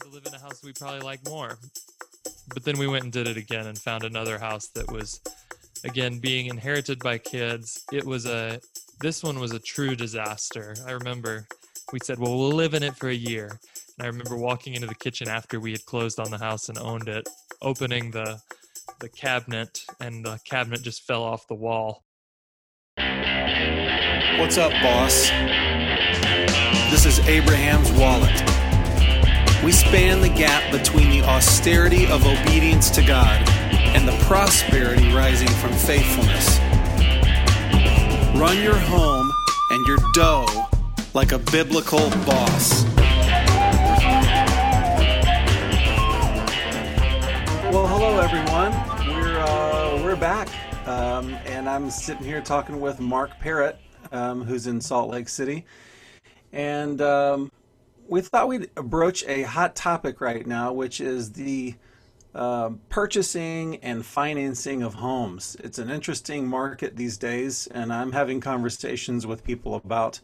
to live in a house we probably like more. But then we went and did it again and found another house that was, again, being inherited by kids. It was a, this one was a true disaster. I remember we said, well, we'll live in it for a year. And I remember walking into the kitchen after we had closed on the house and owned it, opening the the cabinet, and the cabinet just fell off the wall. What's up, boss? This is Abraham's wallet. We span the gap between the austerity of obedience to God and the prosperity rising from faithfulness. Run your home and your dough like a biblical boss. Well, hello everyone. We're uh, we're back, um, and I'm sitting here talking with Mark Parrott, um, who's in Salt Lake City, and um, we thought we'd broach a hot topic right now, which is the uh, purchasing and financing of homes. It's an interesting market these days, and I'm having conversations with people about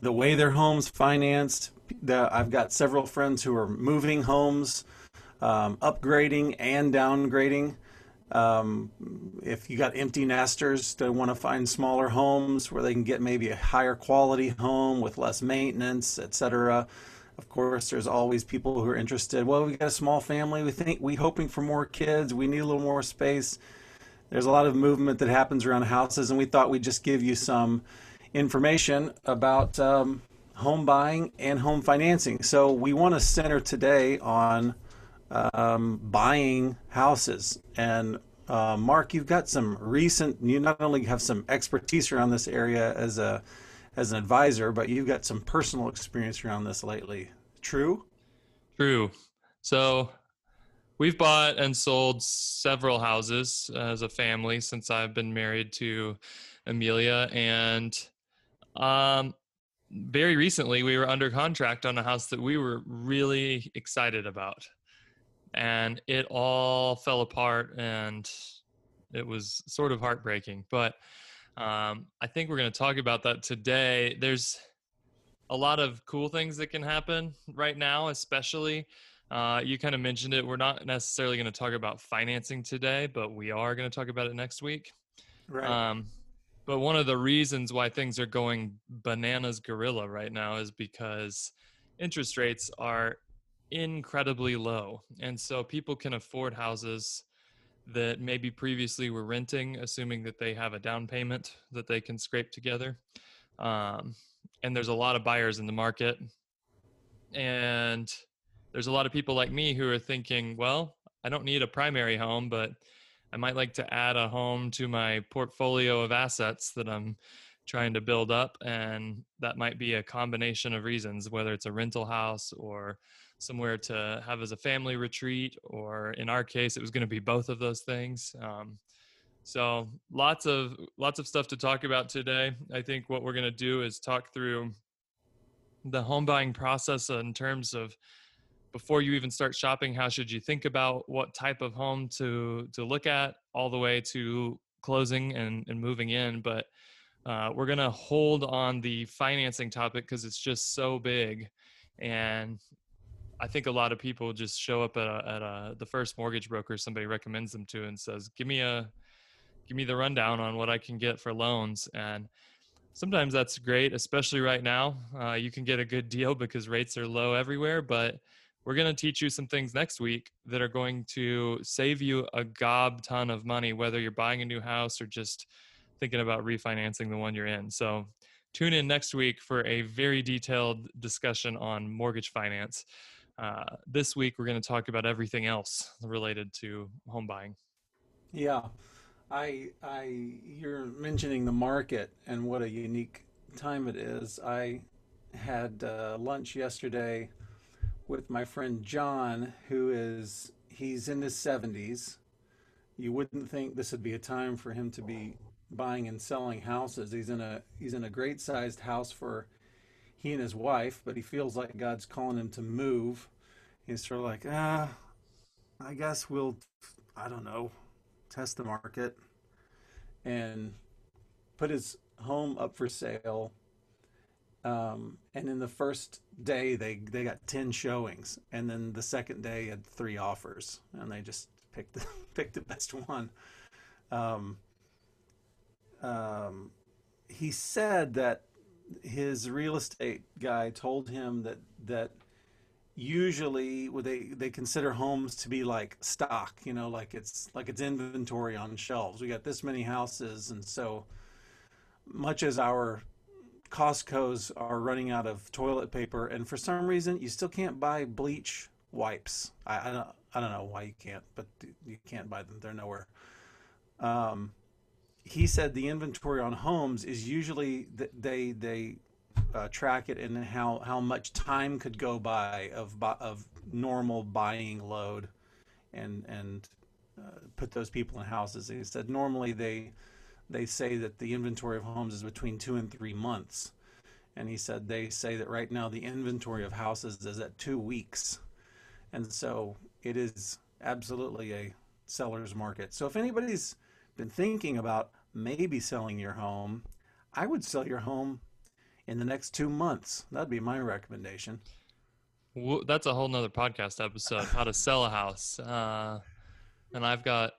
the way their homes financed. I've got several friends who are moving homes um, upgrading and downgrading. Um, if you got empty nesters that want to find smaller homes where they can get maybe a higher quality home with less maintenance, etc. Of course, there's always people who are interested. Well, we got a small family. We think we hoping for more kids. We need a little more space. There's a lot of movement that happens around houses, and we thought we'd just give you some information about um, home buying and home financing. So we want to center today on um, buying houses. And uh, Mark, you've got some recent. You not only have some expertise around this area as a as an advisor, but you've got some personal experience around this lately. True. True. So we've bought and sold several houses as a family since I've been married to Amelia, and um, very recently we were under contract on a house that we were really excited about and it all fell apart and it was sort of heartbreaking but um, i think we're going to talk about that today there's a lot of cool things that can happen right now especially uh, you kind of mentioned it we're not necessarily going to talk about financing today but we are going to talk about it next week right. Um, but one of the reasons why things are going bananas gorilla right now is because interest rates are incredibly low. And so people can afford houses that maybe previously were renting, assuming that they have a down payment that they can scrape together. Um, and there's a lot of buyers in the market. And there's a lot of people like me who are thinking, well, I don't need a primary home, but I might like to add a home to my portfolio of assets that I'm trying to build up. And that might be a combination of reasons, whether it's a rental house or somewhere to have as a family retreat, or in our case, it was going to be both of those things. Um, so lots of lots of stuff to talk about today. I think what we're going to do is talk through the home buying process in terms of before you even start shopping how should you think about what type of home to to look at all the way to closing and, and moving in but uh, we're going to hold on the financing topic because it's just so big and I think a lot of people just show up at, a, at a, the first mortgage broker somebody recommends them to and says, "Give me a, give me the rundown on what I can get for loans." And sometimes that's great, especially right now. Uh, you can get a good deal because rates are low everywhere. But we're going to teach you some things next week that are going to save you a gob ton of money, whether you're buying a new house or just thinking about refinancing the one you're in. So tune in next week for a very detailed discussion on mortgage finance. Uh, this week, we're going to talk about everything else related to home buying. Yeah, I, I, you're mentioning the market and what a unique time it is. I had uh, lunch yesterday with my friend John, who is he's in his 70s. You wouldn't think this would be a time for him to be buying and selling houses. He's in a he's in a great sized house for he and his wife, but he feels like God's calling him to move. He's sort of like, ah, I guess we'll, I don't know, test the market and put his home up for sale. Um, and in the first day, they they got ten showings, and then the second day had three offers, and they just picked the picked the best one. Um, um, he said that his real estate guy told him that that usually they they consider homes to be like stock you know like it's like it's inventory on shelves. We got this many houses and so much as our costco's are running out of toilet paper and for some reason you still can't buy bleach wipes. I, I don't i don't know why you can't but you can't buy them. They're nowhere. Um, he said the inventory on homes is usually they they uh, track it and how how much time could go by of of normal buying load, and and uh, put those people in houses. He said normally they they say that the inventory of homes is between two and three months, and he said they say that right now the inventory of houses is at two weeks, and so it is absolutely a seller's market. So if anybody's been thinking about maybe selling your home, I would sell your home in the next two months. That'd be my recommendation. Well, that's a whole nother podcast episode, how to sell a house. Uh, and I've got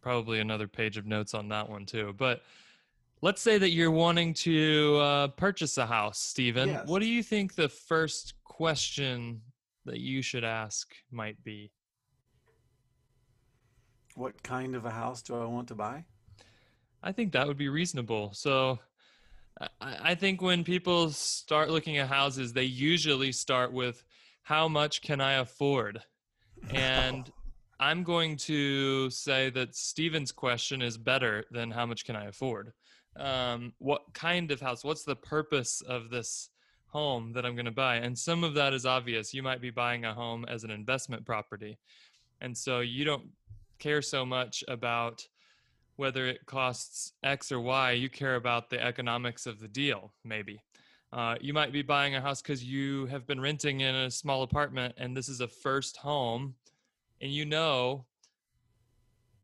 probably another page of notes on that one too. But let's say that you're wanting to uh, purchase a house, Stephen. Yes. What do you think the first question that you should ask might be? What kind of a house do I want to buy? I think that would be reasonable. So I, I think when people start looking at houses, they usually start with how much can I afford? And I'm going to say that Stephen's question is better than how much can I afford? Um, what kind of house? What's the purpose of this home that I'm going to buy? And some of that is obvious. You might be buying a home as an investment property. And so you don't care so much about whether it costs X or Y. You care about the economics of the deal, maybe. Uh, you might be buying a house because you have been renting in a small apartment and this is a first home, and you know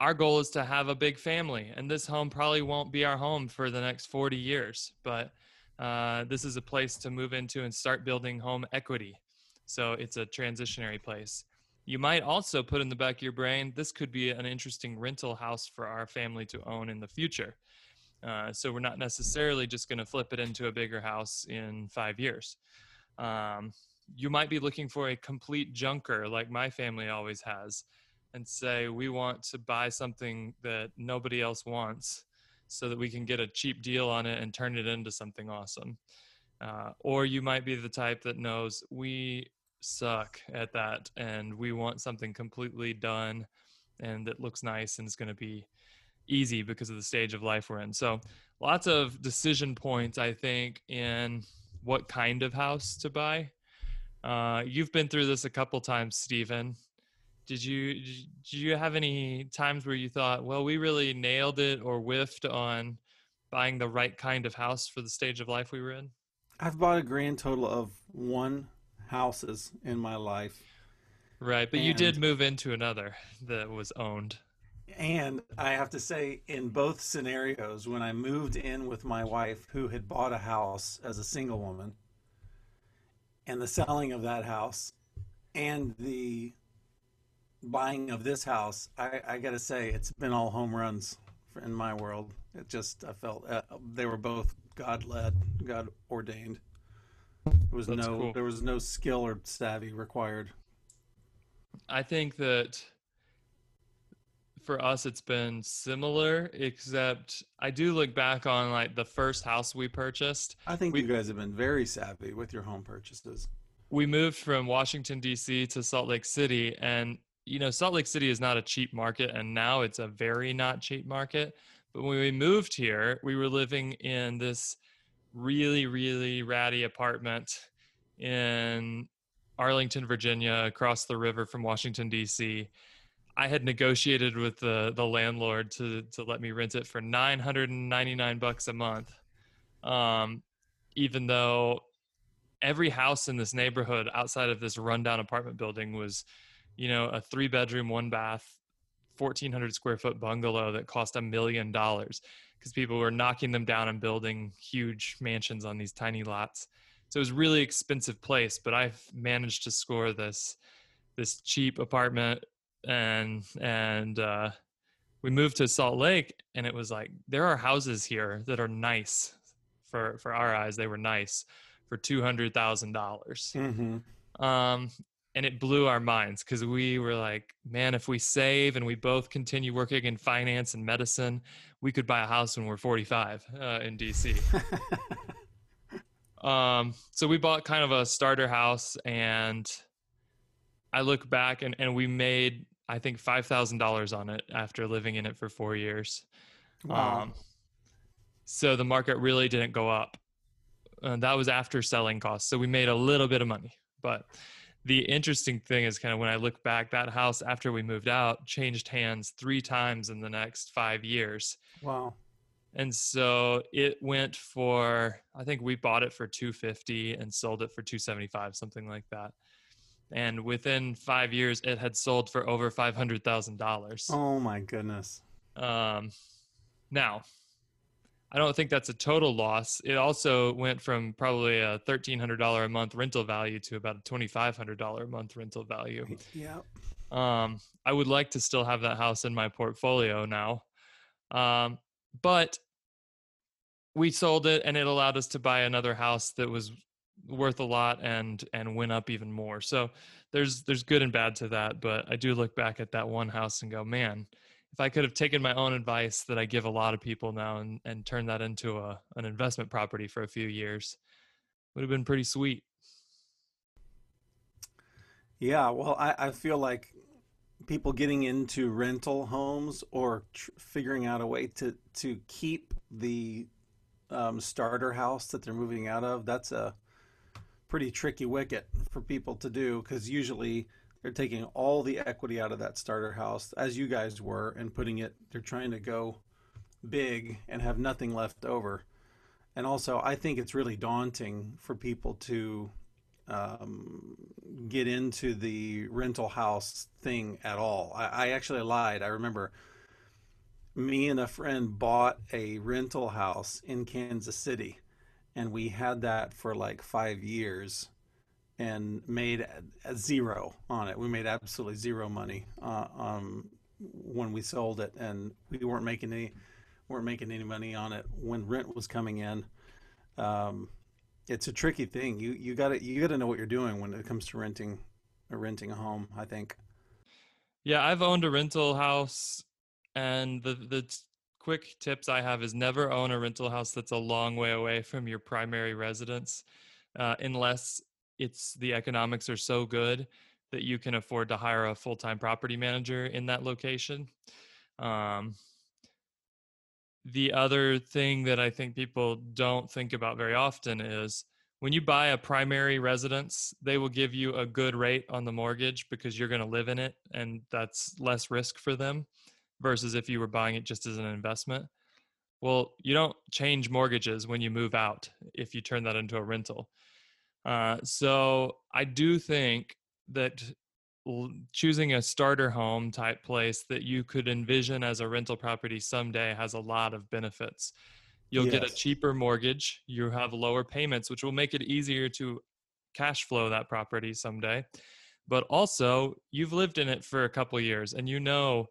our goal is to have a big family, and this home probably won't be our home for the next 40 years, but uh, this is a place to move into and start building home equity. So it's a transitionary place. You might also put in the back of your brain, this could be an interesting rental house for our family to own in the future. Uh, so we're not necessarily just going to flip it into a bigger house in five years. Um, you might be looking for a complete junker like my family always has and say, we want to buy something that nobody else wants so that we can get a cheap deal on it and turn it into something awesome. Uh, or you might be the type that knows we suck at that and we want something completely done and that looks nice and is going to be easy because of the stage of life we're in. So, lots of decision points, I think, in what kind of house to buy. Uh, you've been through this a couple times, Stephen. Did you did you have any times where you thought, well, we really nailed it or whiffed on buying the right kind of house for the stage of life we were in? I've bought a grand total of one houses in my life. Right, but and, you did move into another that was owned. And I have to say, in both scenarios, when I moved in with my wife, who had bought a house as a single woman, and the selling of that house, and the buying of this house, I, I got to say, it's been all home runs in my world. It just, I felt uh, they were both God led, God ordained. There was That's no cool. there was no skill or savvy required. I think that for us it's been similar except I do look back on like the first house we purchased. I think we, you guys have been very savvy with your home purchases. We moved from Washington DC to Salt Lake City and you know Salt Lake City is not a cheap market and now it's a very not cheap market. But when we moved here, we were living in this really, really ratty apartment in Arlington, Virginia, across the river from Washington, D.C. I had negotiated with the the landlord to to let me rent it for 999 bucks a month. Um, even though every house in this neighborhood outside of this rundown apartment building was, you know, a three bedroom, one bath, 1400 square foot bungalow that cost a million dollars because people were knocking them down and building huge mansions on these tiny lots. So it was really expensive place, but I've managed to score this this cheap apartment and and uh, we moved to Salt Lake and it was like there are houses here that are nice for for our eyes they were nice for two hundred thousand dollars. Mm-hmm. Um, and it blew our minds because we were like, man, if we save and we both continue working in finance and medicine, we could buy a house when we're 45 uh, in DC. um, so we bought kind of a starter house, and I look back and, and we made, I think, $5,000 on it after living in it for four years. Wow. Um, so the market really didn't go up. Uh, that was after selling costs. So we made a little bit of money, but the interesting thing is kind of when I look back, that house after we moved out changed hands three times in the next five years. wow. And so it went for I think we bought it for 250 and sold it for 275, something like that. And within five years, it had sold for over five hundred thousand dollars. Oh my goodness. Um, now, I don't think that's a total loss. It also went from probably a thirteen hundred dollar a month rental value to about a twenty five hundred dollar a month rental value. Yeah. Um, I would like to still have that house in my portfolio now, um, but we sold it, and it allowed us to buy another house that was worth a lot and and went up even more. So there's there's good and bad to that, but I do look back at that one house and go, man, if I could have taken my own advice that I give a lot of people now and and turned that into a an investment property for a few years, would have been pretty sweet. Yeah. Well, I, I feel like people getting into rental homes or tr- figuring out a way to to keep the um, starter house that they're moving out of. That's a pretty tricky wicket for people to do because usually they're taking all the equity out of that starter house, as you guys were, and putting it. They're trying to go big and have nothing left over. And also, I think it's really daunting for people to um, get into the rental house thing at all. I, I actually lied. I remember me and a friend bought a rental house in Kansas City, and we had that for like five years and made zero on it. We made absolutely zero money uh, um, when we sold it, and we weren't making any weren't making any money on it when rent was coming in. Um, it's a tricky thing. You you got to you got to know what you're doing when it comes to renting or renting a home. I think. Yeah, I've owned a rental house, and the the quick tips I have is never own a rental house that's a long way away from your primary residence, uh, unless it's the economics are so good that you can afford to hire a full time property manager in that location. Um, the other thing that I think people don't think about very often is when you buy a primary residence, they will give you a good rate on the mortgage because you're going to live in it and that's less risk for them versus if you were buying it just as an investment. Well, you don't change mortgages when you move out if you turn that into a rental. Uh, so I do think that l- choosing a starter home type place that you could envision as a rental property someday has a lot of benefits. You'll get a cheaper mortgage, you have lower payments, which will make it easier to cash flow that property someday. But also, you've lived in it for a couple years and you know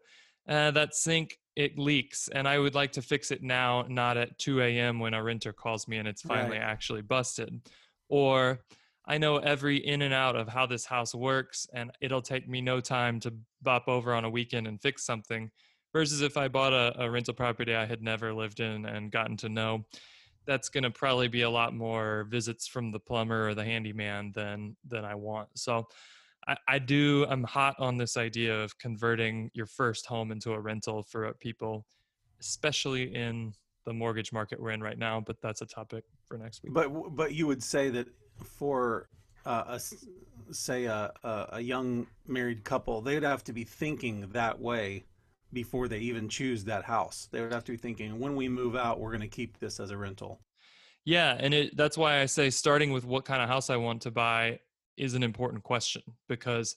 uh, that sink it leaks and I would like to fix it now, not at 2 a.m. when a renter calls me and it's finally Right. actually busted. Or I know every in and out of how this house works, and it'll take me no time to bop over on a weekend and fix something. Versus if I bought a, a rental property I had never lived in and gotten to know, that's going to probably be a lot more visits from the plumber or the handyman than than I want. So I, I do. I'm hot on this idea of converting your first home into a rental for people, especially in the mortgage market we're in right now. But that's a topic for next week. But but you would say that for uh, a say a, a a young married couple, they'd have to be thinking that way before they even choose that house. They would have to be thinking, when we move out, we're going to keep this as a rental. Yeah, and it that's why I say starting with what kind of house I want to buy is an important question because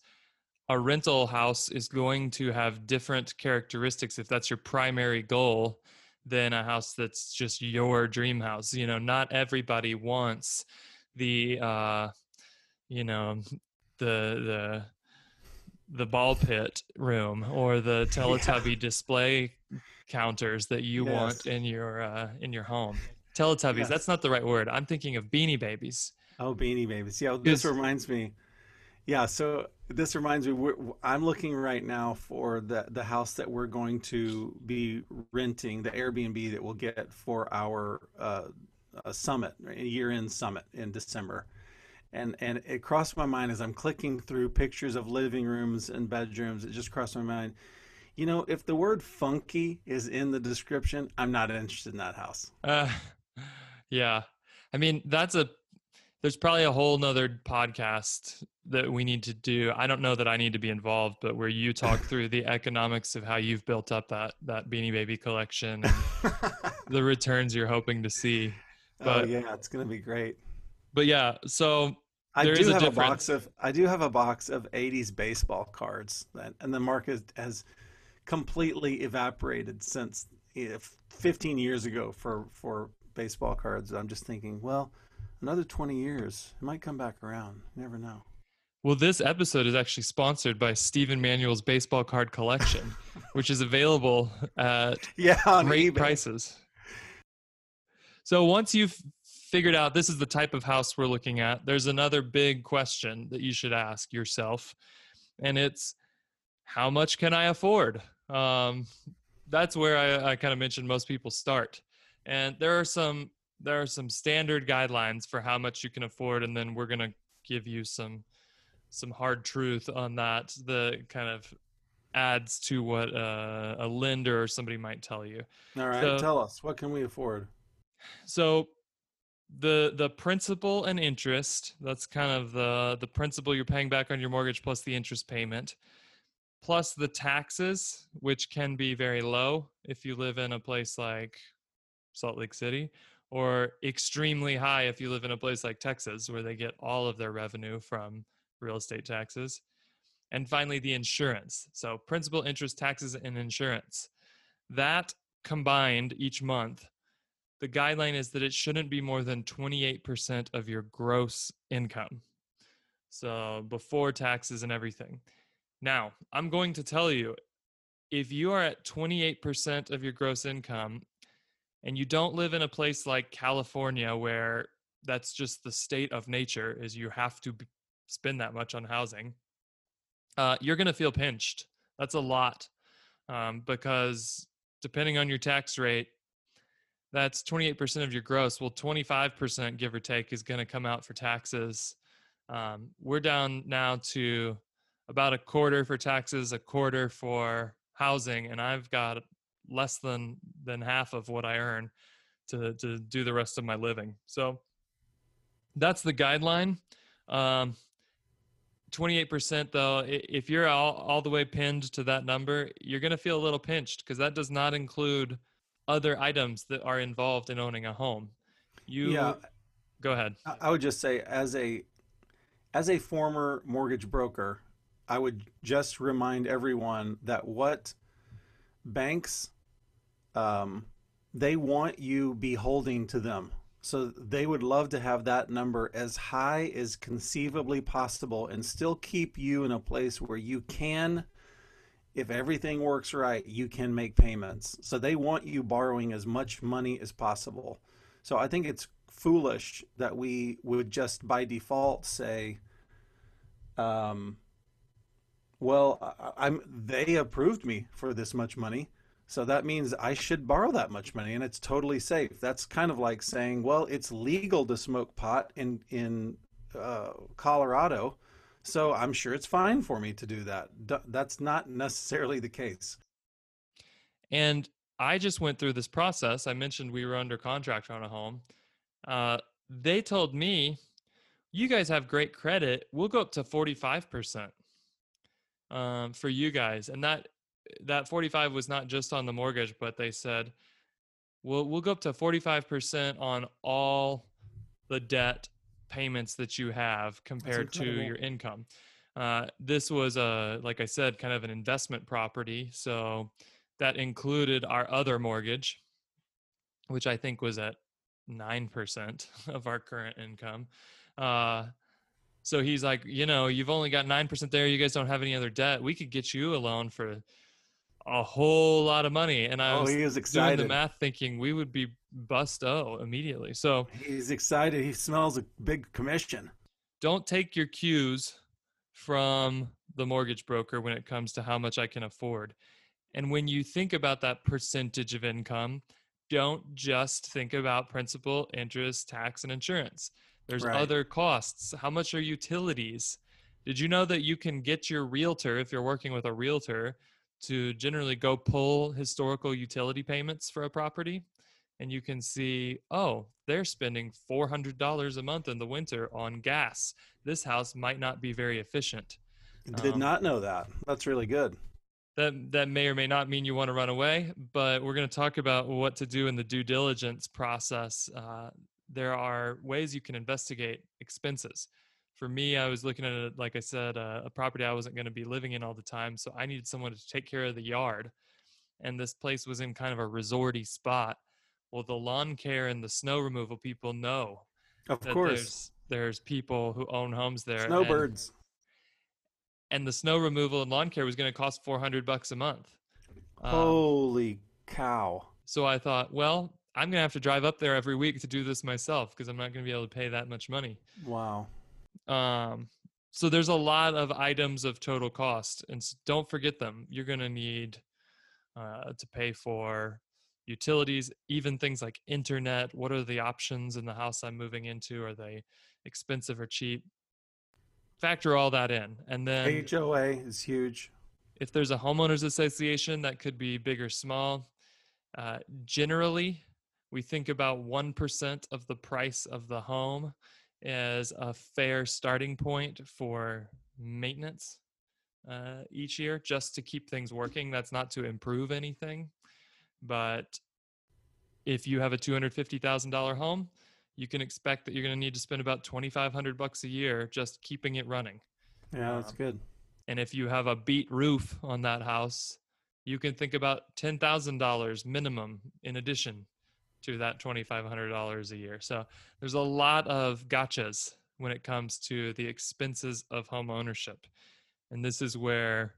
a rental house is going to have different characteristics if that's your primary goal than a house that's just your dream house. You know, not everybody wants the uh you know the the the ball pit room or the Teletubby yeah. display counters that you yes. want in your uh, in your home. Teletubbies. Yes. That's not the right word. I'm thinking of Beanie Babies. Oh, Beanie Babies. Yeah, this reminds me. Yeah, so this reminds me. I'm looking right now for the the house that we're going to be renting, the Airbnb that we'll get for our uh, summit, year end summit in December and and it crossed my mind as I'm clicking through pictures of living rooms and bedrooms. It just crossed my mind. You know, if the word funky is in the description, I'm not interested in that house. Uh, yeah. I mean, that's a, there's probably a whole nother podcast that we need to do. I don't know that I need to be involved, but where you talk through the economics of how you've built up that, that Beanie Baby collection and the returns you're hoping to see. Oh, but, oh, yeah, it's going to be great. But yeah, so I do have a, a, box of I do have a box of 80s baseball cards, that, and the market has completely evaporated since 15 years ago for for baseball cards. I'm just thinking, well, another 20 years, it might come back around. You never know. Well, this episode is actually sponsored by Stephen Manuel's baseball card collection, which is available at yeah, great eBay. prices. So once you've figured out this is the type of house we're looking at, there's another big question that you should ask yourself. And it's how much can I afford? Um, that's where I, I kind of mentioned most people start. And there are some there are some standard guidelines for how much you can afford, and then we're gonna give you some some hard truth on that. The kind of adds to what uh, a lender or somebody might tell you. All right, so, tell us what can we afford. So the the principal and interest that's kind of the the principal you're paying back on your mortgage plus the interest payment plus the taxes which can be very low if you live in a place like Salt Lake City or extremely high if you live in a place like Texas where they get all of their revenue from real estate taxes and finally the insurance so principal interest taxes and insurance that combined each month the guideline is that it shouldn't be more than 28% of your gross income. So before taxes and everything. Now, I'm going to tell you if you are at 28% of your gross income and you don't live in a place like California where that's just the state of nature is you have to spend that much on housing, uh, you're going to feel pinched. That's a lot um, because depending on your tax rate, that's 28% of your gross. Well, 25%, give or take, is going to come out for taxes. Um, we're down now to about a quarter for taxes, a quarter for housing, and I've got less than than half of what I earn to to do the rest of my living. So that's the guideline. Um, 28% though, if you're all, all the way pinned to that number, you're going to feel a little pinched because that does not include other items that are involved in owning a home. You yeah. go ahead. I would just say as a as a former mortgage broker, I would just remind everyone that what banks um, they want you beholding to them. So they would love to have that number as high as conceivably possible and still keep you in a place where you can if everything works right, you can make payments. So they want you borrowing as much money as possible. So I think it's foolish that we would just by default say, um, well, I'm they approved me for this much money. So that means I should borrow that much money and it's totally safe. That's kind of like saying, well, it's legal to smoke pot in in uh, Colorado so I'm sure it's fine for me to do that. That's not necessarily the case. And I just went through this process. I mentioned we were under contract on a home. Uh, they told me, you guys have great credit. We'll go up to 45% um, for you guys. And that that 45 was not just on the mortgage, but they said, we'll, we'll go up to 45% on all the debt payments that you have compared to your income. Uh, this was a, like I said, kind of an investment property. So that included our other mortgage, which I think was at 9% of our current income. Uh, so he's like, you know, you've only got 9% there. You guys don't have any other debt. We could get you a loan for a whole lot of money. And I Oh, was he doing excited. the math thinking we would be bust oh immediately. So He's excited. He smells a big commission. don't take your cues from the mortgage broker when it comes to how much I can afford. And when you think about that percentage of income, don't just think about principal, interest, tax, and insurance. There's Right. other costs. How much are utilities? Did you know that you can get your realtor, if you're working with a realtor, to generally go pull historical utility payments for a property? And you can see, oh, they're spending $400 a month in the winter on gas. This house might not be very efficient. Did Um, not know that. That's really good. That, that may or may not mean you want to run away, but we're going to talk about what to do in the due diligence process. Uh, there are ways you can investigate expenses. For me, I was looking at, a, like I said, a, a property I wasn't going to be living in all the time. So I needed someone to take care of the yard. And this place was in kind of a resorty spot. Well, the lawn care and the snow removal people know Of course. there's, there's people who own homes there. and- Snowbirds. and the snow removal and lawn care was going to cost 400 bucks a month. Um, Holy cow. so I thought, well, I'm going to have to drive up there every week to do this myself because I'm not going to be able to pay that much money. Wow. Um, so there's a lot of items of total cost, and don't forget them. You're going to need uh, to pay for utilities, even things like internet. What are the options in the house I'm moving into? Are they expensive or cheap? Factor all that in, and then HOA is huge. if there's a homeowners association that could be big or small uh, generally we think about 1% of the price of the home as a fair starting point for maintenance uh, each year just to keep things working that's not to improve anything but if you have a $250000 home you can expect that you're going to need to spend about 2500 bucks a year just keeping it running Yeah, that's Um, good. and if you have a beat roof on that house, you can think about $10,000 minimum in addition to that $2,500 a year. So there's a lot of gotchas when it comes to the expenses of home ownership. And this is where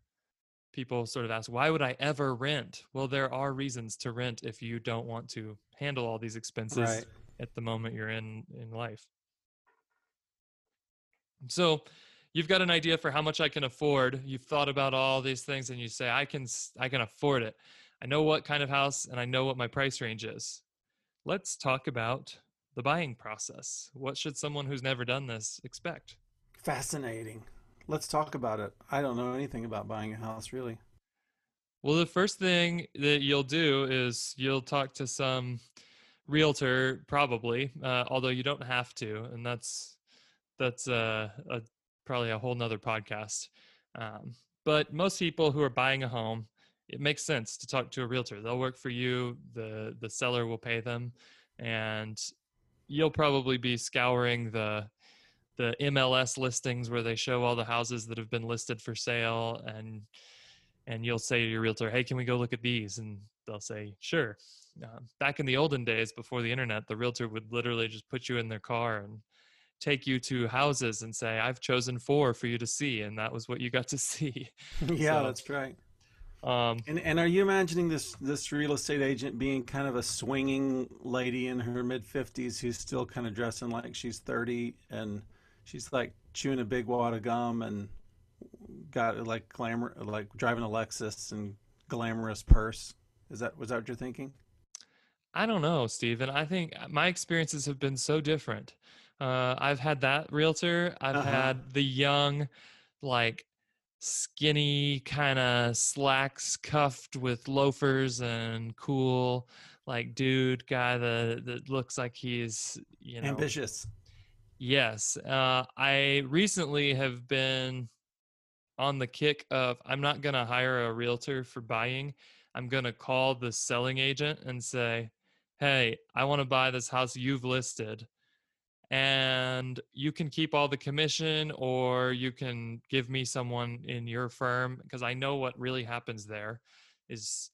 people sort of ask, why would I ever rent? Well, there are reasons to rent if you don't want to handle all these expenses Right. at the moment you're in in life. So you've got an idea for how much I can afford. You've thought about all these things and you say I can I can afford it. I know what kind of house and I know what my price range is. Let's talk about the buying process. What should someone who's never done this expect? Fascinating. Let's talk about it. I don't know anything about buying a house, really. Well, the first thing that you'll do is you'll talk to some realtor, probably, uh, although you don't have to, and that's that's uh, a probably a whole nother podcast. Um, but most people who are buying a home, it makes sense to talk to a realtor. They'll work for you. the The seller will pay them, and you'll probably be scouring the the MLS listings where they show all the houses that have been listed for sale and and you'll say to your realtor, "Hey, can we go look at these?" And they'll say, "Sure." Uh, back in the olden days, before the internet, the realtor would literally just put you in their car and take you to houses and say, "I've chosen four for you to see," and that was what you got to see. yeah, So- that's right. Um, And and are you imagining this this real estate agent being kind of a swinging lady in her mid fifties who's still kind of dressing like she's thirty and she's like chewing a big wad of gum and got like glamour like driving a Lexus and glamorous purse? Is that was that what you're thinking? I don't know, Stephen. I think my experiences have been so different. Uh, I've had that realtor. I've Uh-huh. had the young, like skinny kind of slacks cuffed with loafers and cool, like dude guy that that looks like he's you know Ambitious. Yes. Uh, I recently have been on the kick of I'm not going to hire a realtor for buying. I'm going to call the selling agent and say, hey, I want to buy this house you've listed. And you can keep all the commission or you can give me someone in your firm because I know what really happens there is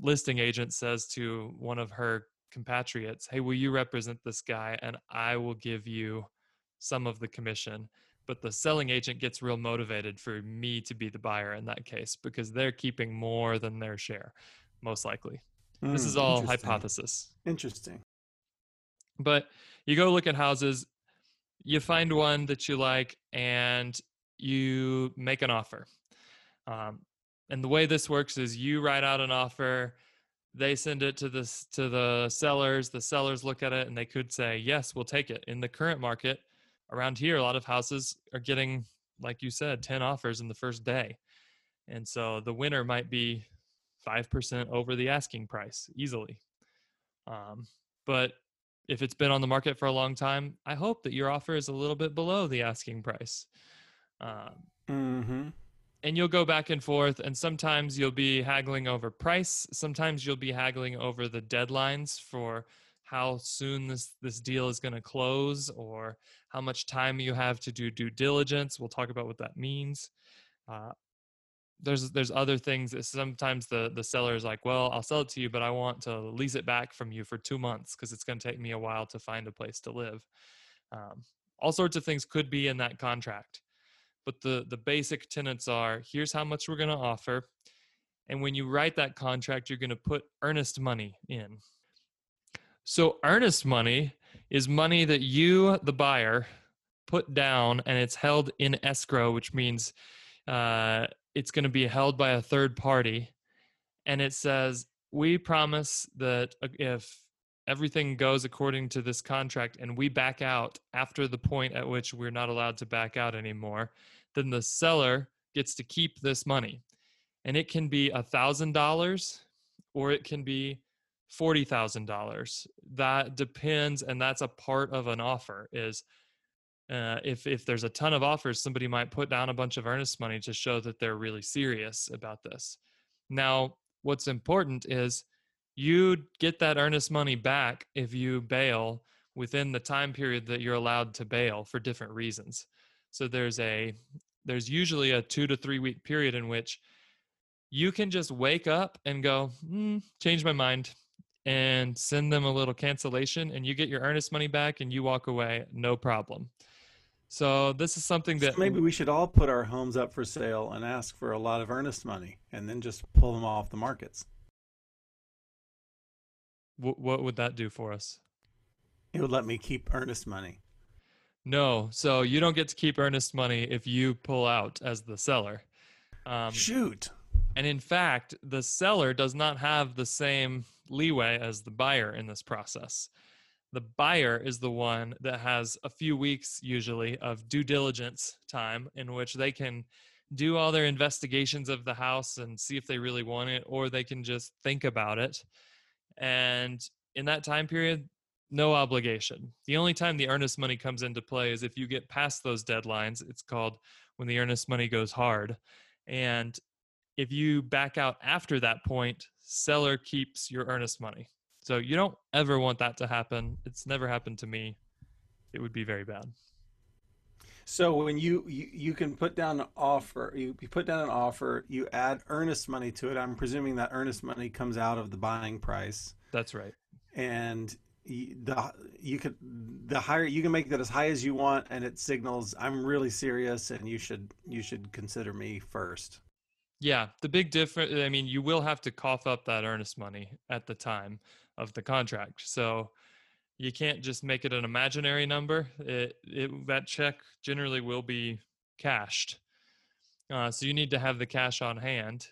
listing agent says to one of her compatriots, "Hey, will you represent this guy and I will give you some of the commission." But the selling agent gets real motivated for me to be the buyer in that case because they're keeping more than their share, most likely. Mm, this is hmm, all hypothesis. Interesting. But you go look at houses, you find one that you like, and you make an offer. Um, and the way this works is you write out an offer they send it to the to the sellers the sellers look at it and they could say yes we'll take it. In the current market around here a lot of houses are getting like you said 10 offers in the first day. And so the winner might be 5% over the asking price easily. Um, but if it's been on the market for a long time i hope that your offer is a little bit below the asking price. Um, mm-hmm. and you'll go back and forth and sometimes you'll be haggling over price sometimes you'll be haggling over the deadlines for how soon this this deal is going to close or how much time you have to do due diligence. We'll talk about what that means. Uh, there's there's other things sometimes the the seller is like well i'll sell it to you but i want to lease it back from you for two months because it's going to take me a while to find a place to live. Um, all sorts of things could be in that contract but the the basic tenets are here's how much we're going to offer and when you write that contract you're going to put earnest money in. So earnest money is money that you the buyer put down and it's held in escrow which means uh, it's going to be held by a third party and it says we promise that uh, if everything goes according to this contract and we back out after the point at which we're not allowed to back out anymore, then the seller gets to keep this money. And it can be a thousand dollars or it can be forty thousand dollars. That depends, and that's a part of an offer. Is uh, if if there's a ton of offers, somebody might put down a bunch of earnest money to show that they're really serious about this. Now, what's important is you get that earnest money back if you bail within the time period that you're allowed to bail for different reasons. So there's a there's usually a 2 to 3 week period in which you can just wake up and go, mm, change my mind and send them a little cancellation and you get your earnest money back and you walk away no problem. So this is something that so maybe we should all put our homes up for sale and ask for a lot of earnest money and then just pull them off the markets. What, what would that do for us? It would let me keep earnest money. No, so you don't get to keep earnest money if you pull out as the seller. Um, Shoot. And in fact, the seller does not have the same leeway as the buyer in this process. The buyer is the one that has a few weeks, usually, of due diligence time in which they can do all their investigations of the house and see if they really want it, or they can just think about it and in that time period, no obligation. The only time the earnest money comes into play is if you get past those deadlines. It's called when the earnest money goes hard. And if you back out after that point, seller keeps your earnest money. So you don't ever want that to happen. It's never happened to me. It would be very bad. So when you, you you can put down an offer, you, you put down an offer, you add earnest money to it. I'm presuming that earnest money comes out of the buying price. That's right. And you, the you could the higher you can make that as high as you want, and it signals I'm really serious, and you should you should consider me first. Yeah, the big difference. I mean, you will have to cough up that earnest money at the time of the contract. So you can't just make it an imaginary number. It, it that check generally will be cashed. Uh, so you need to have the cash on hand.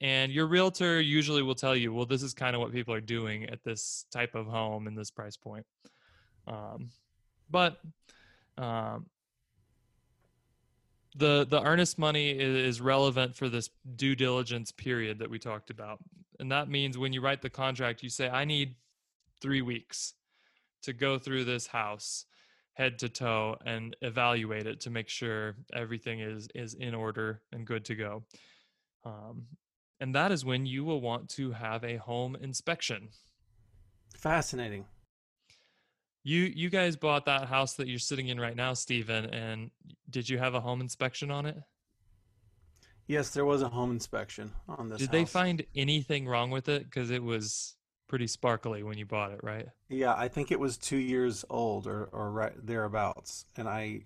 And your realtor usually will tell you, well, this is kind of what people are doing at this type of home and this price point. Um, but um, the the earnest money is relevant for this due diligence period that we talked about, and that means when you write the contract, you say, I need three weeks to go through this house head to toe and evaluate it to make sure everything is is in order and good to go. Um, and that is when you will want to have a home inspection. Fascinating. You you guys bought that house that you're sitting in right now, Stephen, and did you have a home inspection on it? Yes, there was a home inspection on this. Did house. they find anything wrong with it? Because it was pretty sparkly when you bought it, right? Yeah, I think it was two years old or or right thereabouts, and I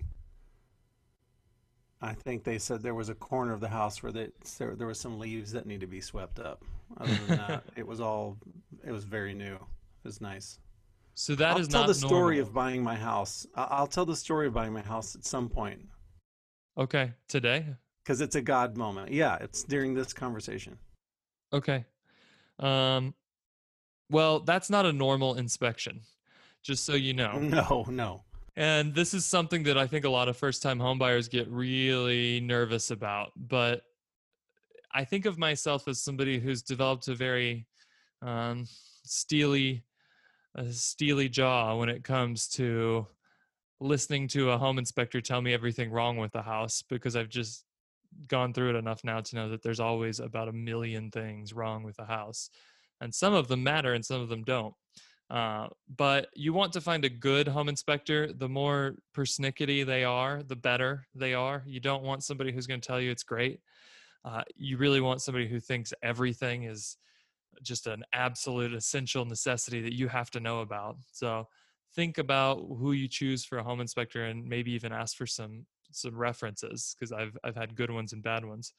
I think they said there was a corner of the house where they, there there was some leaves that need to be swept up. Other than that, it was all it was very new. It was nice. So that I'll is tell not the story normal. of buying my house. I'll tell the story of buying my house at some point Okay, today. because it's a God moment. Yeah, it's during this conversation. Okay. Um, well, that's not a normal inspection, just so you know. No, no. And this is something that I think a lot of first time homebuyers get really nervous about. But I think of myself as somebody who's developed a very um, steely, a steely jaw when it comes to listening to a home inspector tell me everything wrong with the house because I've just gone through it enough now to know that there's always about a million things wrong with the house. And some of them matter and some of them don't. Uh, but you want to find a good home inspector. The more persnickety they are, the better they are. You don't want somebody who's going to tell you it's great. Uh, you really want somebody who thinks everything is just an absolute essential necessity that you have to know about. So think about who you choose for a home inspector and maybe even ask for some some references because I've I've had good ones and bad ones.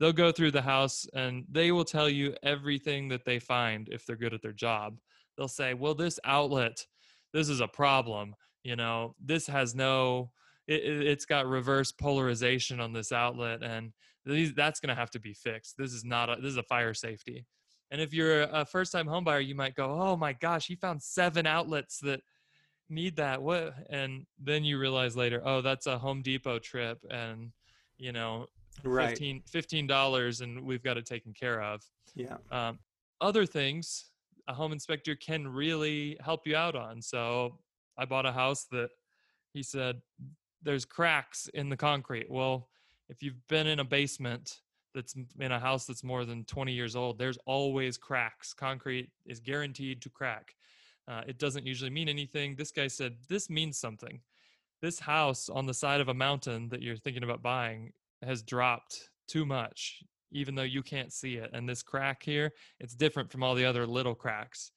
They'll go through the house and they will tell you everything that they find if they're good at their job. They'll say, "Well, this outlet, this is a problem. You know, this has no, it, it's got reverse polarization on this outlet, and these, that's going to have to be fixed. This is not a, this is a fire safety." And if you're a first-time homebuyer, you might go, "Oh my gosh, he found seven outlets that need that." What? And then you realize later, "Oh, that's a Home Depot trip, and you know, Right. 15 fifteen dollars, and we've got it taken care of." Yeah. um, other things a home inspector can really help you out on. So I bought a house that he said there's cracks in the concrete. Well, if you've been in a basement that's in a house that's more than 20 years old, there's always cracks. Concrete is guaranteed to crack. Uh, it doesn't usually mean anything. This guy said this means something. This house on the side of a mountain that you're thinking about buying has dropped too much even though you can't see it. And this crack here, it's different from all the other little cracks.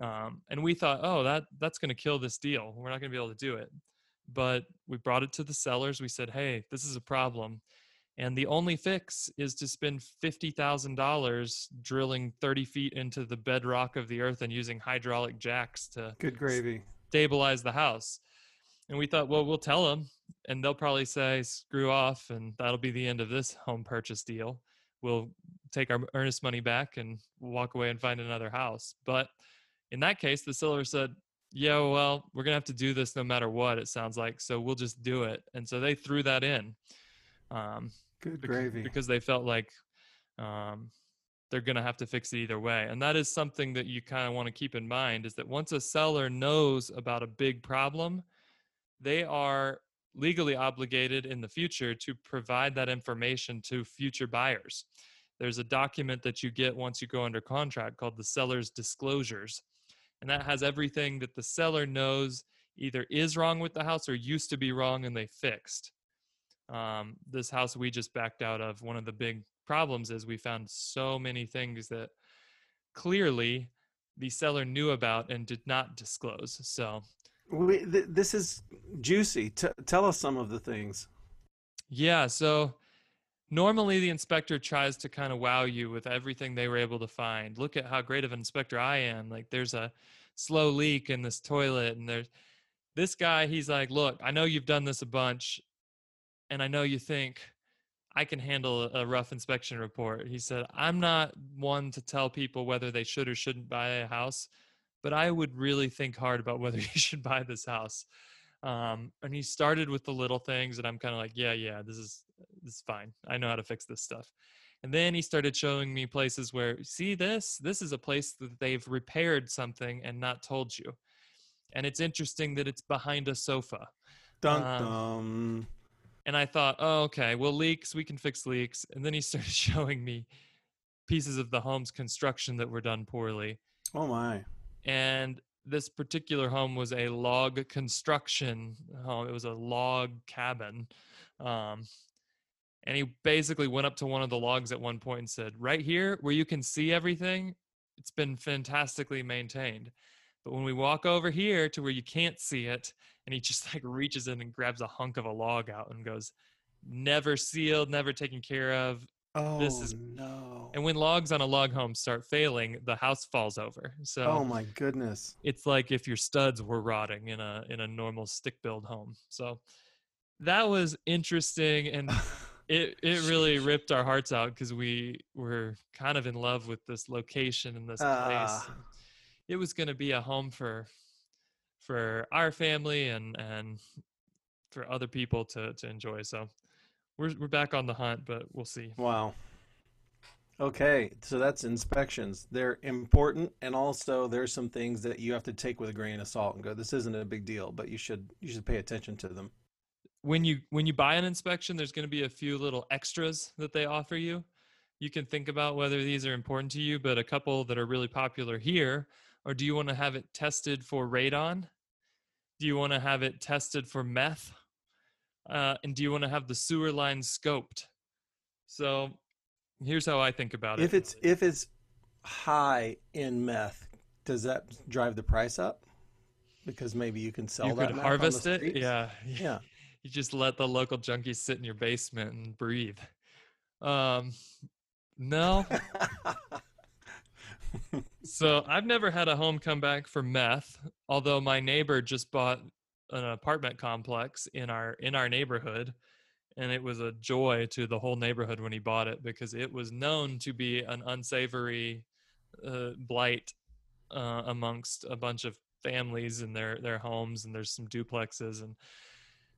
Um, and we thought, oh, that that's going to kill this deal. We're not going to be able to do it. But we brought it to the sellers. We said, hey, this is a problem. And the only fix is to spend $50,000 drilling 30 feet into the bedrock of the earth and using hydraulic jacks to Good gravy. stabilize the house. And we thought, well, we'll tell them, and they'll probably say, screw off, and that'll be the end of this home purchase deal. We'll take our earnest money back and walk away and find another house. But in that case, the seller said, yeah, well, we're going to have to do this no matter what, it sounds like. So we'll just do it. And so they threw that in um, Good bec- gravy. because they felt like um, they're going to have to fix it either way. And that is something that you kind of want to keep in mind is that once a seller knows about a big problem, they are legally obligated in the future to provide that information to future buyers. There's a document that you get once you go under contract called the seller's disclosures. And that has everything that the seller knows either is wrong with the house or used to be wrong and they fixed. Um, this house we just backed out of, one of the big problems is we found so many things that clearly the seller knew about and did not disclose. So We, th- this is juicy. T- tell us some of the things. Yeah, so normally the inspector tries to kind of wow you with everything they were able to find. Look at how great of an inspector I am. Like there's a slow leak in this toilet and there's this guy, he's like, "Look, I know you've done this a bunch and I know you think I can handle a rough inspection report." He said, "I'm not one to tell people whether they should or shouldn't buy a house, but I would really think hard about whether you should buy this house." um, and he started with the little things and i'm kind of like yeah yeah this is this is fine i know how to fix this stuff and then he started showing me places where see this this is a place that they've repaired something and not told you and it's interesting that it's behind a sofa Dun Um, dun. And i thought oh okay well leaks we can fix leaks and then he started showing me pieces of the home's construction that were done poorly Oh my. and this particular home was a log construction home. It was a log cabin. Um, and he basically went up to one of the logs at one point and said, Right here, where you can see everything, it's been fantastically maintained. But when we walk over here to where you can't see it, and he just like reaches in and grabs a hunk of a log out and goes, Never sealed, never taken care of. Oh This is- no. And when logs on a log home start failing, the house falls over. So Oh my goodness. it's like if your studs were rotting in a in a normal stick build home. So that was interesting and it it really ripped our hearts out because we were kind of in love with this location and this place. Ah. It was going to be a home for for our family and and for other people to to enjoy. So we're we're back on the hunt, but we'll see. Wow. Okay, so that's inspections. They're important, and also there's some things that you have to take with a grain of salt and go, "This isn't a big deal," but you should you should pay attention to them. when you when you buy an inspection there's going to be a few little extras that they offer you you can think about whether these are important to you but a couple that are really popular here or do you want to have it tested for radon? Do you want to have it tested for meth? Uh, and do you want to have the sewer line scoped? So here's how i think about it. If it. it's if it's high in meth, does that drive the price up? Because maybe you can sell you that could on the harvest it? yeah. Yeah. you just let the local junkies sit in your basement and breathe. Um no So I've never had a home come back for meth, although my neighbor just bought an apartment complex in our in our neighborhood and it was a joy to the whole neighborhood when he bought it because it was known to be an unsavory uh, blight uh, amongst a bunch of families in their their homes and there's some duplexes and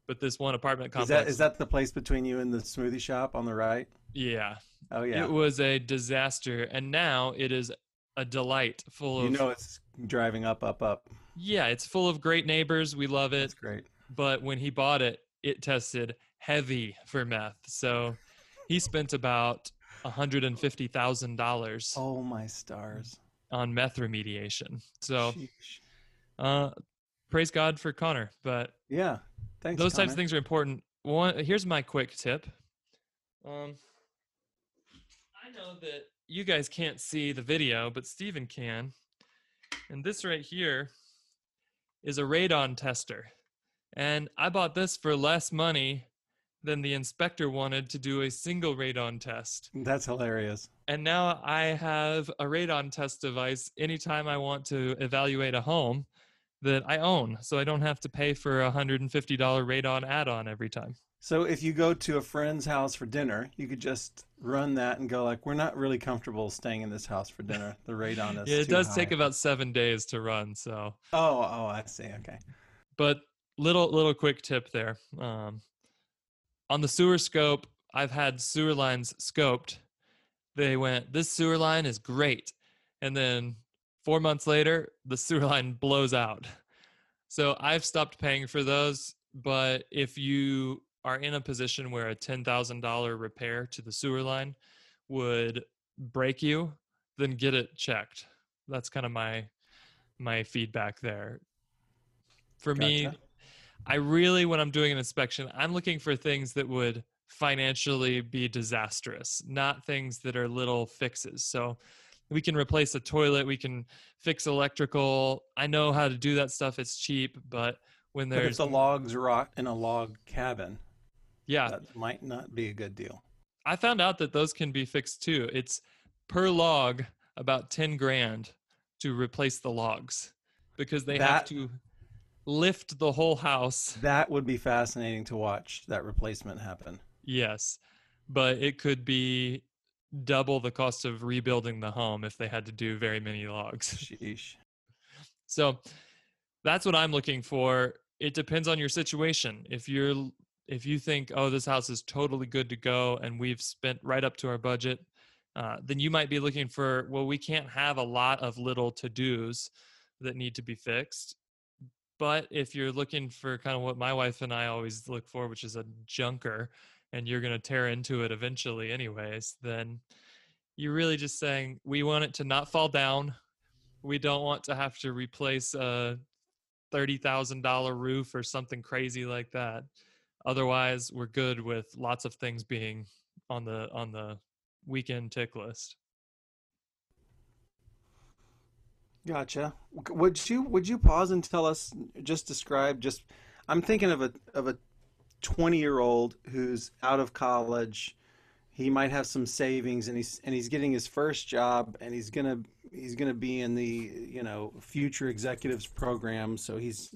but this one apartment complex Is that is that the place between you and the smoothie shop on the right? yeah Oh yeah. it was a disaster and now it is a delight full of You know it's driving up, up, up. Yeah, it's full of great neighbors. We love it. That's great. But when he bought it, it tested heavy for meth. So he spent about $150,000 Oh my stars. on meth remediation. So Sheesh. uh, praise God for Connor. But Yeah. Thanks. those types of things are important. One, here's my quick tip. Um, I know that you guys can't see the video, but Stephen can. And this right here is a radon tester. And I bought this for less money than the inspector wanted to do a single radon test. That's hilarious. And now I have a radon test device anytime I want to evaluate a home that I own. So I don't have to pay for a $150 radon add on every time. So if you go to a friend's house for dinner, you could just run that and go like, "We're not really comfortable staying in this house for dinner. The radon is Yeah, it does take about seven days to run. So, Oh, oh, I see. Okay. but little little quick tip there. Um, on the sewer scope, I've had sewer lines scoped. They went, "This sewer line is great," and then four months later, the sewer line blows out. So I've stopped paying for those. But if you are in a position where a ten thousand dollar repair to the sewer line would break you, then get it checked. That's kind of my my feedback there. For me, I really when I'm doing an inspection, I'm looking for things that would financially be disastrous, not things that are little fixes. So we can replace a toilet, we can fix electrical. I know how to do that stuff. It's cheap, but when But if there's the logs rot in a log cabin, yeah, that might not be a good deal. I found out that those can be fixed too. It's per log about 10 grand to replace the logs because they have to lift the whole house. That would be fascinating to watch that replacement happen. Yes. But it could be double the cost of rebuilding the home if they had to do very many logs. Sheesh. So that's what I'm looking for. It depends on your situation. If you're if you think, oh, this house is totally good to go and we've spent right up to our budget, uh, then you might be looking for, well, we can't have a lot of little to dos that need to be fixed. But if you're looking for kind of what my wife and I always look for, which is a junker, and you're going to tear into it eventually, anyways, then you're really just saying, we want it to not fall down. we don't want to have to replace a $30,000 roof or something crazy like that. Otherwise, we're good with lots of things being on the on the weekend tick list. Gotcha. Would you would you pause and tell us just describe just I'm thinking of a of a 20 year old who's out of college. He might have some savings and he's and he's getting his first job and he's gonna he's gonna be in the you know future executives program. So he's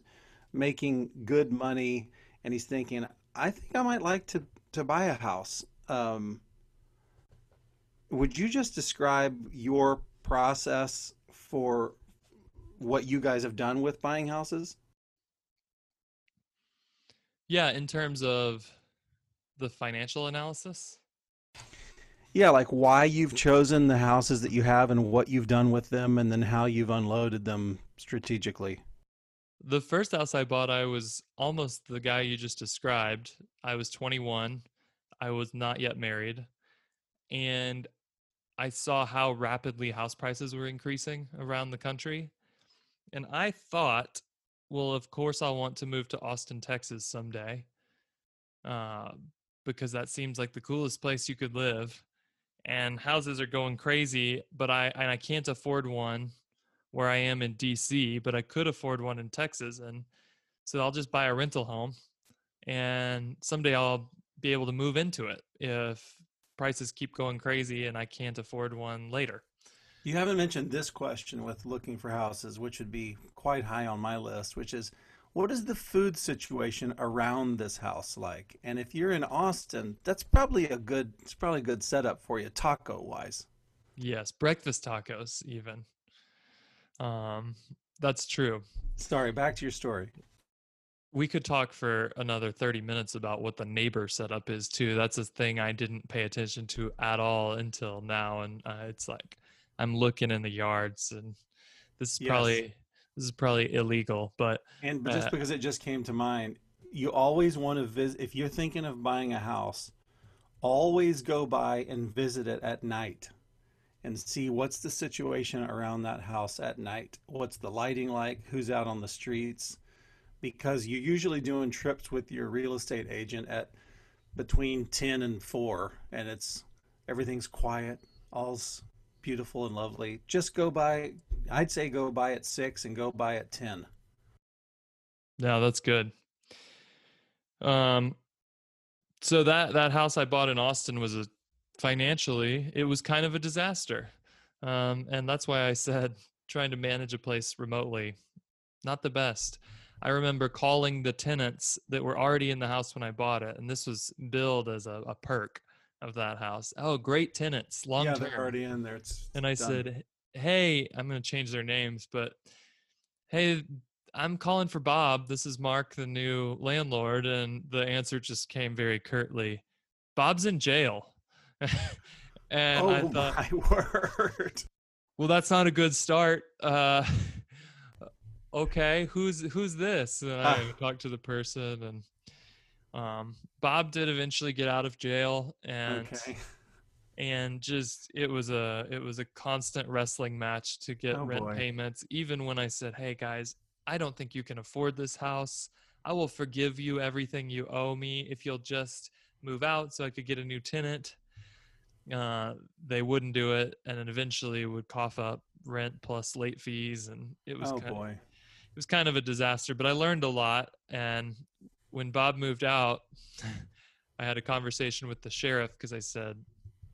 making good money and he's thinking, I think I might like to to buy a house. Um, would you just describe your process for what you guys have done with buying houses? Yeah, in terms of the financial analysis. Yeah, like why you've chosen the houses that you have and what you've done with them and then how you've unloaded them strategically. The first house I bought, I was almost the guy you just described. I was 21. I was not yet married. And I saw how rapidly house prices were increasing around the country. And I thought well, of course, I'll want to move to Austin, Texas someday, uh, because that seems like the coolest place you could live. And houses are going crazy, but I and I can't afford one where I am in DC, but I could afford one in Texas, and so I'll just buy a rental home, and someday I'll be able to move into it if prices keep going crazy and I can't afford one later. You haven't mentioned this question with looking for houses, which would be quite high on my list, which is what is the food situation around this house like? And if you're in Austin, that's probably a good it's probably a good setup for you taco wise. Yes, breakfast tacos even. Um that's true. Sorry, back to your story. We could talk for another 30 minutes about what the neighbor setup is too. That's a thing I didn't pay attention to at all until now and uh, it's like I'm looking in the yards and this is yes. probably this is probably illegal, but and but just uh, because it just came to mind, you always want to visit if you're thinking of buying a house, always go by and visit it at night and see what's the situation around that house at night. What's the lighting like? Who's out on the streets? Because you're usually doing trips with your real estate agent at between 10 and 4 and it's everything's quiet, all's beautiful and lovely. Just go by. I'd say go by at six and go by at ten. Yeah, that's good. Um, so that that house I bought in Austin was a financially it was kind of a disaster, um, and that's why I said trying to manage a place remotely, not the best. I remember calling the tenants that were already in the house when I bought it, and this was billed as a, a perk of that house. Oh, great tenants, long yeah, term. they're already in there. It's and I done. said, "Hey, I'm going to change their names, but hey, I'm calling for Bob. This is Mark, the new landlord." And the answer just came very curtly, "Bob's in jail." and oh I thought, my word. Well, that's not a good start. Uh, okay, who's who's this? And I uh, talked to the person and um, Bob did eventually get out of jail, and okay. and just it was a it was a constant wrestling match to get oh, rent boy. payments. Even when I said, "Hey guys, I don't think you can afford this house. I will forgive you everything you owe me if you'll just move out so I could get a new tenant." Uh, they wouldn't do it, and then eventually would cough up rent plus late fees, and it was oh kind boy. Of, it was kind of a disaster. But I learned a lot, and when Bob moved out, I had a conversation with the sheriff because I said,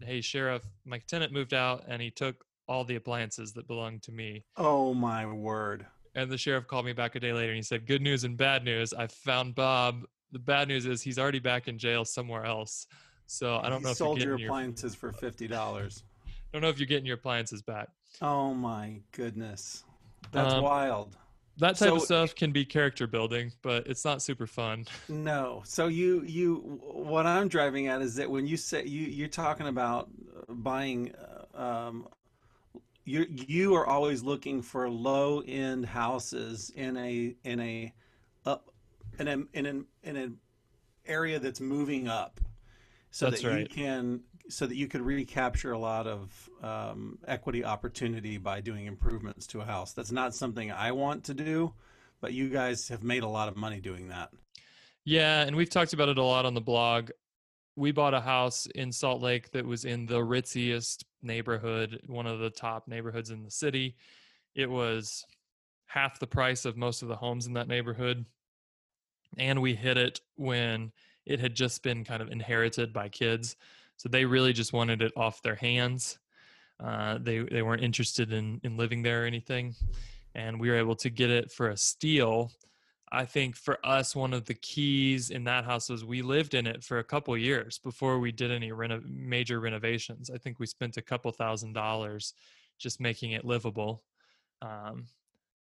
"Hey, sheriff, my tenant moved out and he took all the appliances that belonged to me." Oh my word! And the sheriff called me back a day later and he said, "Good news and bad news. I found Bob. The bad news is he's already back in jail somewhere else. So I don't he know if sold you're your appliances your... for fifty dollars. I don't know if you're getting your appliances back. Oh my goodness, that's um, wild. that type so, of stuff can be character building but it's not super fun. No. So you you what i'm driving at is that when you say you you're talking about buying um you you are always looking for low end houses in a in a up in a in an in an area that's moving up so That's that you can so that you could recapture a lot of um, equity opportunity by doing improvements to a house. That's not something I want to do, but you guys have made a lot of money doing that. Yeah, and we've talked about it a lot on the blog. We bought a house in Salt Lake that was in the ritziest neighborhood, one of the top neighborhoods in the city. It was half the price of most of the homes in that neighborhood. And we hit it when it had just been kind of inherited by kids. So they really just wanted it off their hands. Uh, they they weren't interested in in living there or anything, and we were able to get it for a steal. I think for us, one of the keys in that house was we lived in it for a couple years before we did any reno- major renovations. I think we spent a couple thousand dollars just making it livable. Um,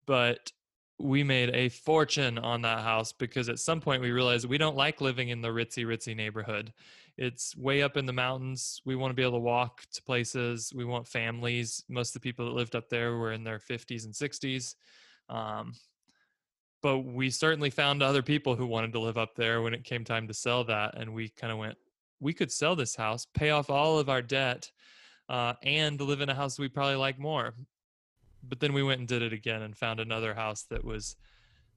but we made a fortune on that house because at some point we realized we don't like living in the ritzy ritzy neighborhood. It's way up in the mountains. We want to be able to walk to places. We want families. Most of the people that lived up there were in their 50s and 60s um, but we certainly found other people who wanted to live up there when it came time to sell that and we kind of went we could sell this house pay off all of our debt uh, and live in a house we probably like more but then we went and did it again and found another house that was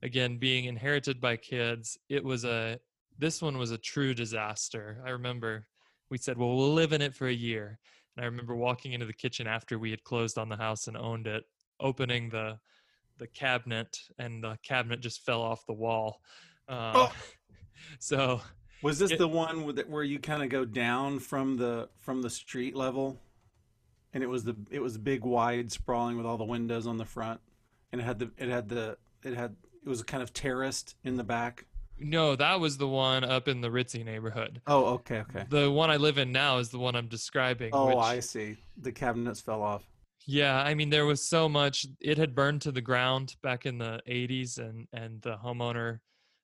again being inherited by kids. It was a this one was a true disaster. I remember we said well we'll live in it for a year. And i remember walking into the kitchen after we had closed on the house and owned it opening the the cabinet and the cabinet just fell off the wall. Uh, Oh. so Was this It- the one where you kind of go down from the from the street level, and it was the it was big wide sprawling with all the windows on the front, and it had the it had the it had it was kind of terraced in the back. no that was the one up in the ritzy neighborhood Oh, okay, okay. the one i live in now is the one i'm describing Oh, which, I see. The cabinets fell off. Yeah, I mean there was so much it had burned to the ground back in the 80s and and the homeowner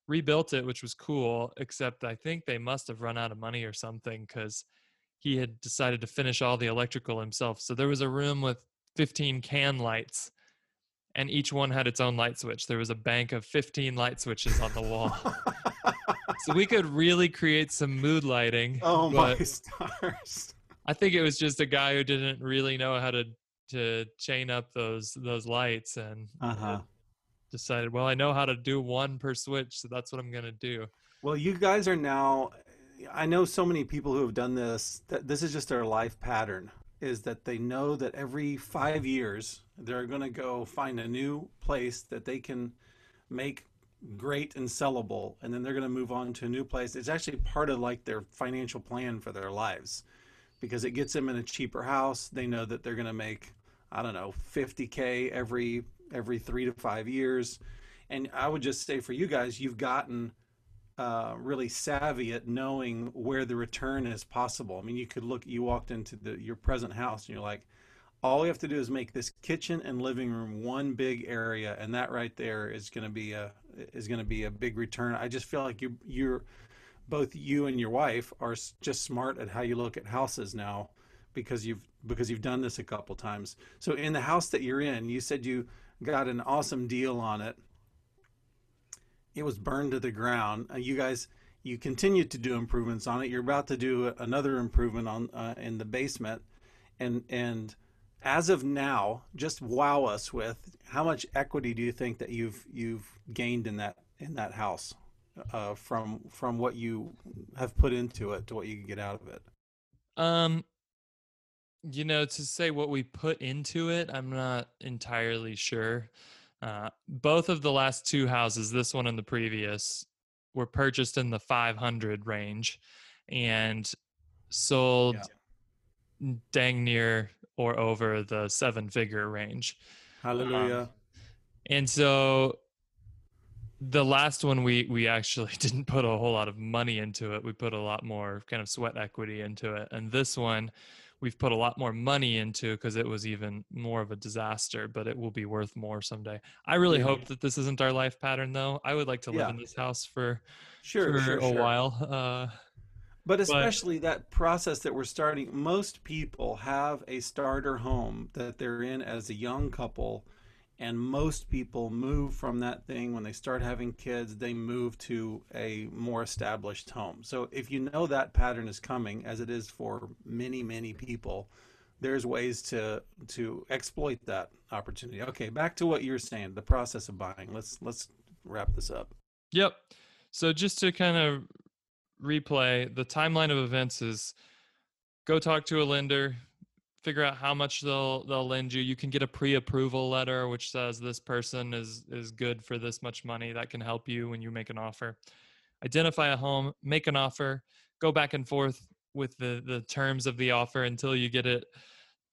rebuilt it which was cool except I think they must have run out of money or something cuz he had decided to finish all the electrical himself. So there was a room with 15 can lights and each one had its own light switch. There was a bank of 15 light switches on the wall. so we could really create some mood lighting. oh my stars! I think it was just a guy who didn't really know how to to chain up those those lights and Uh huh. decided, well, I know how to do one per switch, so that's what I'm gonna do. Well, you guys are now. I know so many people who have done this. That this is just their life pattern. Is that they know that every five years they're going to go find a new place that they can make great and sellable, and then they're going to move on to a new place. It's actually part of like their financial plan for their lives, because it gets them in a cheaper house. They know that they're going to make I don't know 50k every every three to five years, and I would just say for you guys, you've gotten uh, really savvy at knowing where the return is possible. I mean, you could look, you walked into the, your present house and you're like, all we have to do is make this kitchen and living room one big area, and that right there is going to be a is going to be a big return. I just feel like you you're both you and your wife are just smart at how you look at houses now because you've because you've done this a couple times. So in the house that you're in, you said you got an awesome deal on it it was burned to the ground. Uh, you guys, you continued to do improvements on it. You're about to do another improvement on uh, in the basement, and and as of now, just wow us with how much equity do you think that you've you've gained in that in that house uh, from from what you have put into it to what you can get out of it. Um, you know, to say what we put into it, I'm not entirely sure. Uh, both of the last two houses, this one and the previous, were purchased in the 500 range and sold dang near or over the seven figure range. Hallelujah. And so the last one we we actually didn't put a whole lot of money into it. We put a lot more kind of sweat equity into it. And this one we've put a lot more money into because it was even more of a disaster, but it will be worth more someday. I really hope that this isn't our life pattern though. I would like to live Yeah. in this house for sure, for sure, a sure. while. Uh But especially that process that we're starting, most people have a starter home that they're in as a young couple, and most people move from that thing. When they start having kids they move to a more established home. So if you know that pattern is coming as it is for many many people there's ways to to exploit that opportunity. Okay back to what you were saying the process of buying. Let's let's wrap this up. Yep. So just to kind of replay the timeline of events is go talk to a lender figure out how much they'll they'll lend you. You can get a pre-approval letter which says this person is is good for this much money. That can help you when you make an offer. Identify a home, make an offer, go back and forth with the the terms of the offer until you get it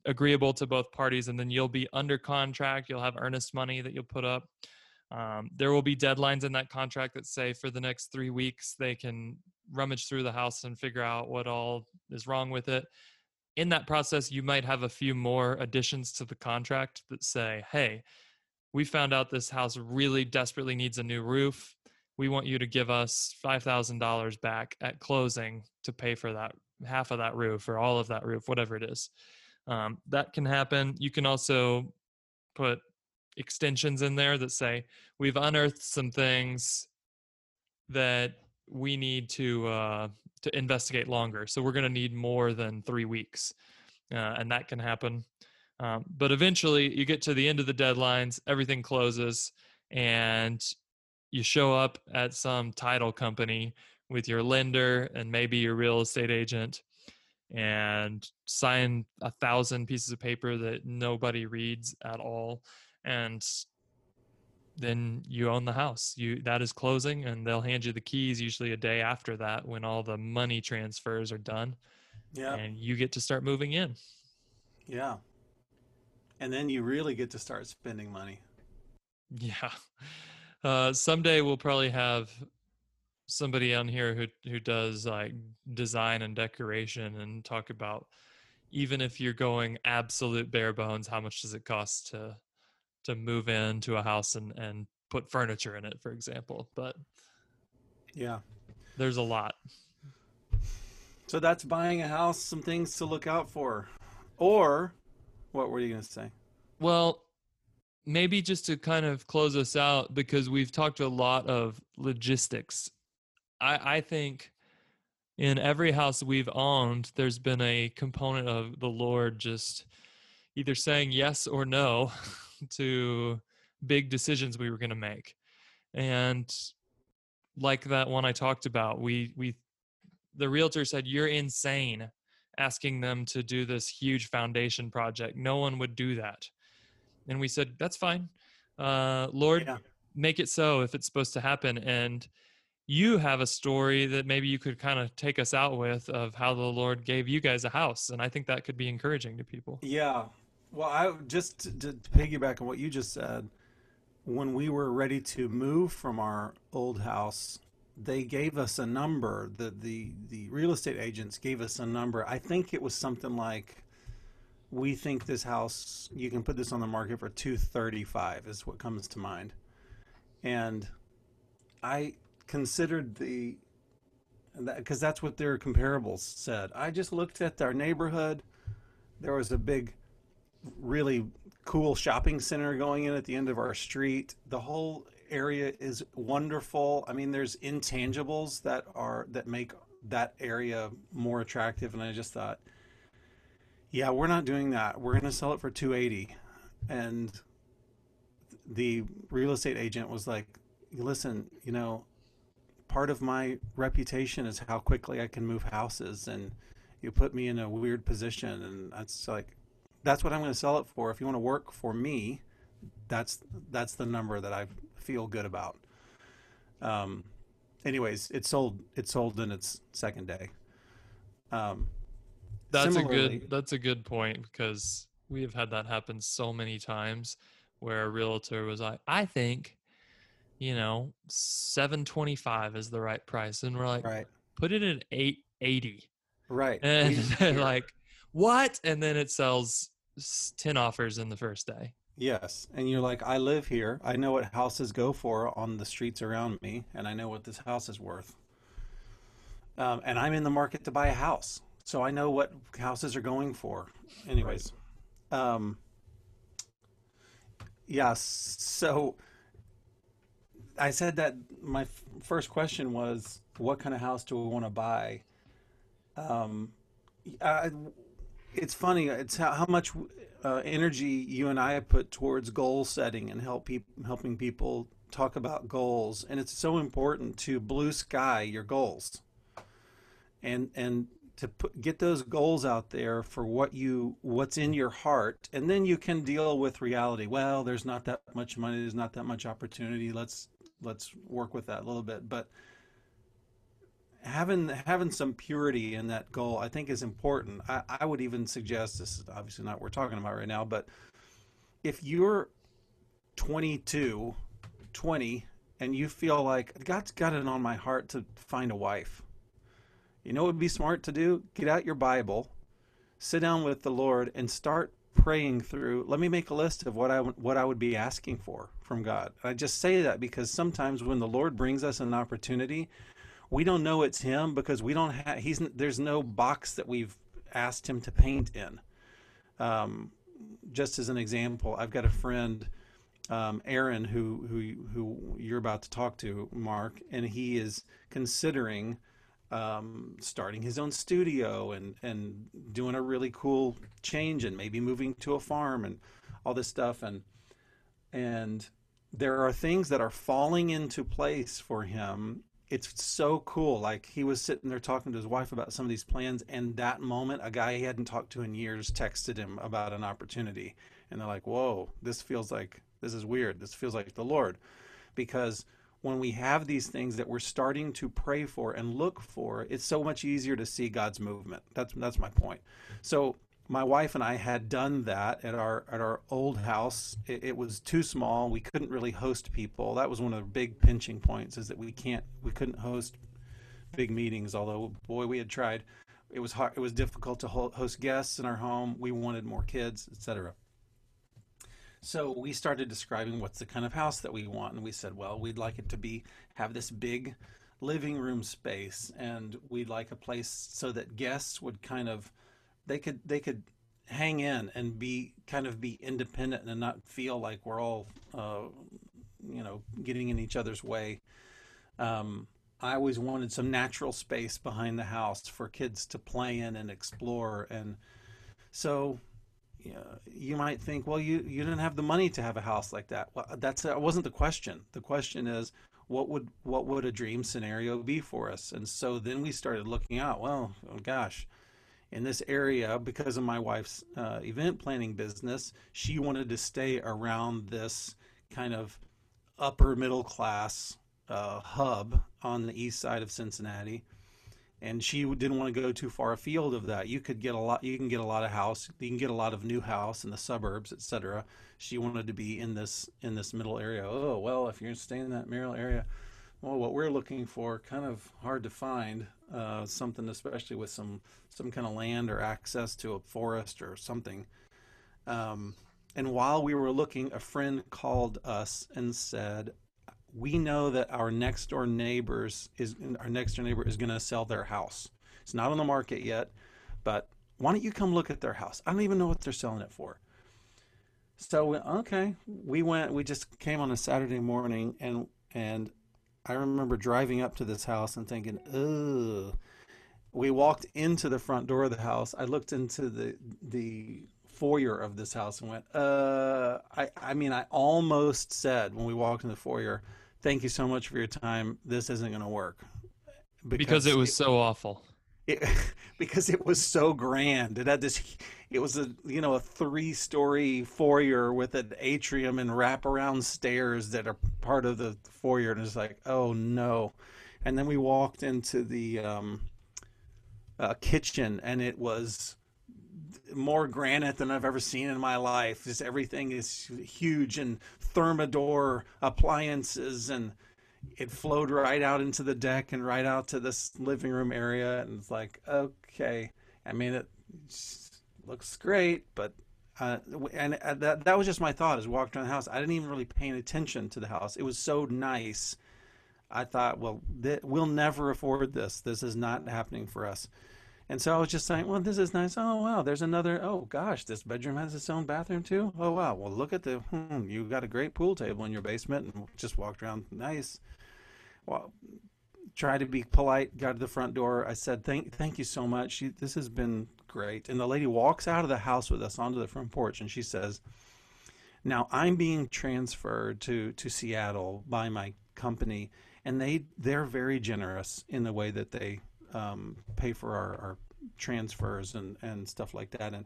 agreeable to both parties and then you'll be under contract you'll have earnest money that you'll put up um, there will be deadlines in that contract that say for the next three weeks they can rummage through the house and figure out what all is wrong with it in that process, you might have a few more additions to the contract that say, hey, we found out this house really desperately needs a new roof. We want you to give us $5,000 back at closing to pay for that half of that roof or all of that roof, whatever it is. Um, that can happen. You can also put extensions in there that say, we've unearthed some things that we need to uh, to investigate longer. So we're going to need more than three weeks, uh, and that can happen. Um, but eventually, you get to the end of the deadlines, everything closes, and you show up at some title company with your lender and maybe your real estate agent and sign a thousand pieces of paper that nobody reads at all and then you own the house. You that is closing, and they'll hand you the keys usually a day after that when all the money transfers are done. Yeah, and you get to start moving in. Yeah, and then you really get to start spending money. Yeah, uh, someday we'll probably have somebody on here who who does like design and decoration and talk about even if you're going absolute bare bones, how much does it cost to to move into a house and and put furniture in it for example but yeah. there's a lot. So that's buying a house some things to look out for or what were you going to say? Well maybe just to kind of close us out because we've talked a lot of logistics. I i think in every house we've owned there's been a component of the lord just either saying yes or no to big decisions we were going to make and like that one i talked about we we the realtor said you're insane asking them to do this huge foundation project. No one would do that. And we said that's fine. Uh, lord yeah. make it so if it's supposed to happen. And you have a story that maybe you could kind of take us out with of how the lord gave you guys a house and i think that could be encouraging to people. Yeah well, I just to, to piggyback on what you just said. When we were ready to move from our old house, they gave us a number. The the the real estate agents gave us a number. I think it was something like, we think this house you can put this on the market for two thirty five is what comes to mind, and I considered the because that, that's what their comparables said. I just looked at our neighborhood. There was a big really cool shopping center going in at the end of our street. The whole area is wonderful. I mean, there's intangibles that are that make that area more attractive and I just thought yeah, we're not doing that. We're going to sell it for 280. And the real estate agent was like, "Listen, you know, part of my reputation is how quickly I can move houses and you put me in a weird position and that's like that's what I'm going to sell it for. If you want to work for me, that's that's the number that I feel good about. Um, anyways, it sold. It sold in its second day. Um, that's a good. That's a good point because we have had that happen so many times where a realtor was like, "I think, you know, seven twenty five is the right price," and we're like, "Right, put it at eight eighty. Right, and they're like, what? And then it sells 10 offers in the first day. Yes. And you're like, I live here. I know what houses go for on the streets around me, and I know what this house is worth. Um, and I'm in the market to buy a house. So I know what houses are going for. Anyways. Um, Yeah. So I said that my f- first question was, what kind of house do we want to buy? Um, I, it's funny. It's how, how much uh, energy you and I put towards goal setting and help peop- helping people talk about goals. And it's so important to blue sky your goals and and to put, get those goals out there for what you what's in your heart and then you can deal with reality well there's not that much money there's not that much opportunity let's let's work with that a little bit but having having some purity in that goal i think is important i, I would even suggest this is obviously not what we're talking about right now but if you're 22 20 and you feel like god's got it on my heart to find a wife you know what would be smart to do? Get out your Bible, sit down with the Lord, and start praying through. Let me make a list of what I what I would be asking for from God. I just say that because sometimes when the Lord brings us an opportunity, we don't know it's Him because we don't have. He's there's no box that we've asked Him to paint in. Um, just as an example, I've got a friend. Um, Aaron, who who who you're about to talk to, Mark, and he is considering um, starting his own studio and and doing a really cool change and maybe moving to a farm and all this stuff and and there are things that are falling into place for him it's so cool like he was sitting there talking to his wife about some of these plans and that moment a guy he hadn't talked to in years texted him about an opportunity and they're like whoa this feels like this is weird this feels like the lord because when we have these things that we're starting to pray for and look for, it's so much easier to see God's movement. That's that's my point. So my wife and I had done that at our at our old house. It, it, was too small. We couldn't really host people. That was one of the big pinching points is that we can't we couldn't host big meetings. Although boy, we had tried. It was hard. It was difficult to host guests in our home. We wanted more kids, etc. So we started describing what's the kind of house that we want, and we said, well, we'd like it to be have this big living room space, and we'd like a place so that guests would kind of they could they could hang in and be kind of be independent and not feel like we're all uh, you know getting in each other's way. Um, I always wanted some natural space behind the house for kids to play in and explore, and so you might think, well, you, you didn't have the money to have a house like that. Well, that's that wasn't the question. The question is, what would what would a dream scenario be for us? And so then we started looking out. Well, oh gosh, in this area, because of my wife's uh, event planning business, she wanted to stay around this kind of upper middle class uh, hub on the east side of Cincinnati and she didn't want to go too far afield of that. You could get a lot. You can get a lot of house. You can get a lot of new house in the suburbs, etc. She wanted to be in this in this middle area. Oh well, if you're staying in that middle area, well, what we're looking for kind of hard to find. Uh, something especially with some some kind of land or access to a forest or something. Um, and while we were looking, a friend called us and said, we know that our next door neighbors is our next door neighbor is going to sell their house. It's not on the market yet, but why don't you come look at their house? I don't even know what they're selling it for. So okay, we went. We just came on a Saturday morning, and and I remember driving up to this house and thinking, ugh. We walked into the front door of the house. I looked into the the foyer of this house and went, uh, I, I mean, I almost said when we walked in the foyer, thank you so much for your time. This isn't going to work. Because, because, it was it, so awful. It, because it was so grand. It had this, it was a, you know, a three story foyer with an atrium and wraparound stairs that are part of the foyer. And it's like, oh no. And then we walked into the um, uh, kitchen and it was more granite than I've ever seen in my life. Just everything is huge and Thermador appliances, and it flowed right out into the deck and right out to this living room area. And it's like, okay, I mean, it looks great, but uh, and uh, that that was just my thought as we walked around the house. I didn't even really pay attention to the house. It was so nice. I thought, well, th- we'll never afford this. This is not happening for us. And so I was just saying, well, this is nice. Oh wow, there's another. Oh gosh, this bedroom has its own bathroom too. Oh wow, well look at the. Hmm, you got a great pool table in your basement, and just walked around. Nice. Well, try to be polite. Got to the front door. I said, thank, thank you so much. this has been great. And the lady walks out of the house with us onto the front porch, and she says, now I'm being transferred to to Seattle by my company, and they they're very generous in the way that they um, pay for our, our transfers and, and stuff like that. And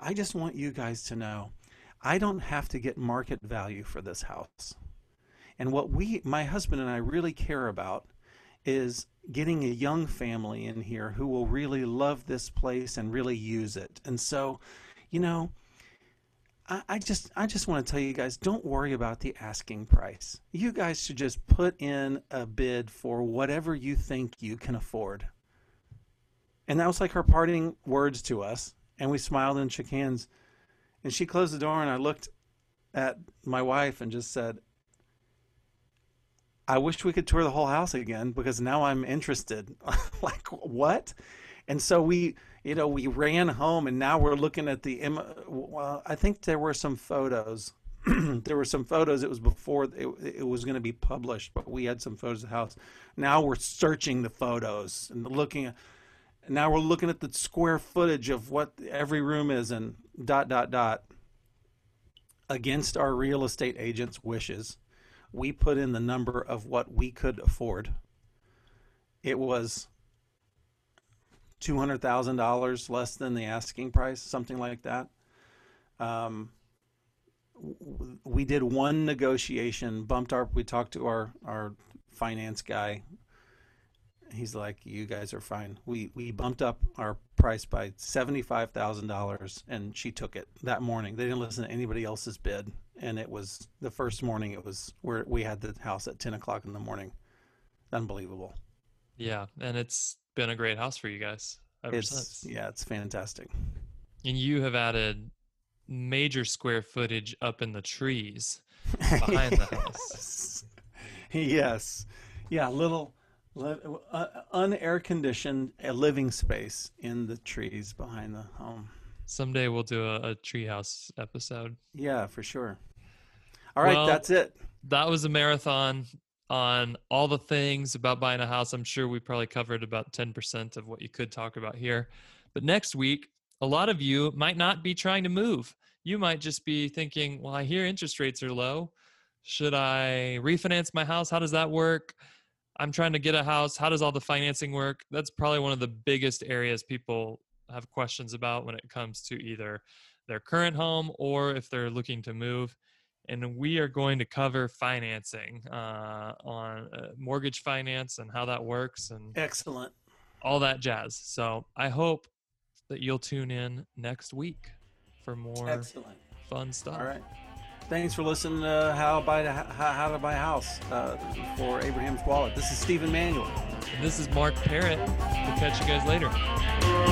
I just want you guys to know I don't have to get market value for this house. And what we, my husband and I, really care about is getting a young family in here who will really love this place and really use it. And so, you know, I, I just I just want to tell you guys, don't worry about the asking price. You guys should just put in a bid for whatever you think you can afford. And that was like her parting words to us. And we smiled and shook hands. And she closed the door, and I looked at my wife and just said, I wish we could tour the whole house again because now I'm interested. like, what? And so we, you know, we ran home and now we're looking at the, well, I think there were some photos. there were some photos. It was before it, it was going to be published, but we had some photos of the house. Now we're searching the photos and looking at, now we're looking at the square footage of what every room is and dot dot dot against our real estate agent's wishes. We put in the number of what we could afford. It was $200000 less than the asking price something like that. Um, we did one negotiation bumped our we talked to our our finance guy he's like, "You guys are fine." We we bumped up our price by seventy five thousand dollars, and she took it that morning. They didn't listen to anybody else's bid, and it was the first morning. It was where we had the house at ten o'clock in the morning. Unbelievable. Yeah, and it's been a great house for you guys ever it's, since. Yeah, it's fantastic. And you have added major square footage up in the trees behind the house. yes. Yeah, little Uh, uh, unair conditioned a living space in the trees behind the home. Someday we'll do a, a treehouse episode. Yeah, for sure. All right, well, that's it. That was a marathon on all the things about buying a house. I'm sure we probably covered about 10% of what you could talk about here. But next week, a lot of you might not be trying to move. You might just be thinking, well, I hear interest rates are low. Should I refinance my house? How does that work? I'm trying to get a house. How does all the financing work? That's probably one of the biggest areas people have questions about when it comes to either their current home or if they're looking to move. And we are going to cover financing uh, on uh, mortgage finance and how that works and excellent all that jazz. So I hope that you'll tune in next week for more excellent fun stuff. All right. Thanks for listening to How, buy, how to Buy a House uh, for Abraham's Wallet. This is Stephen Manuel. And this is Mark Parrott. We'll catch you guys later.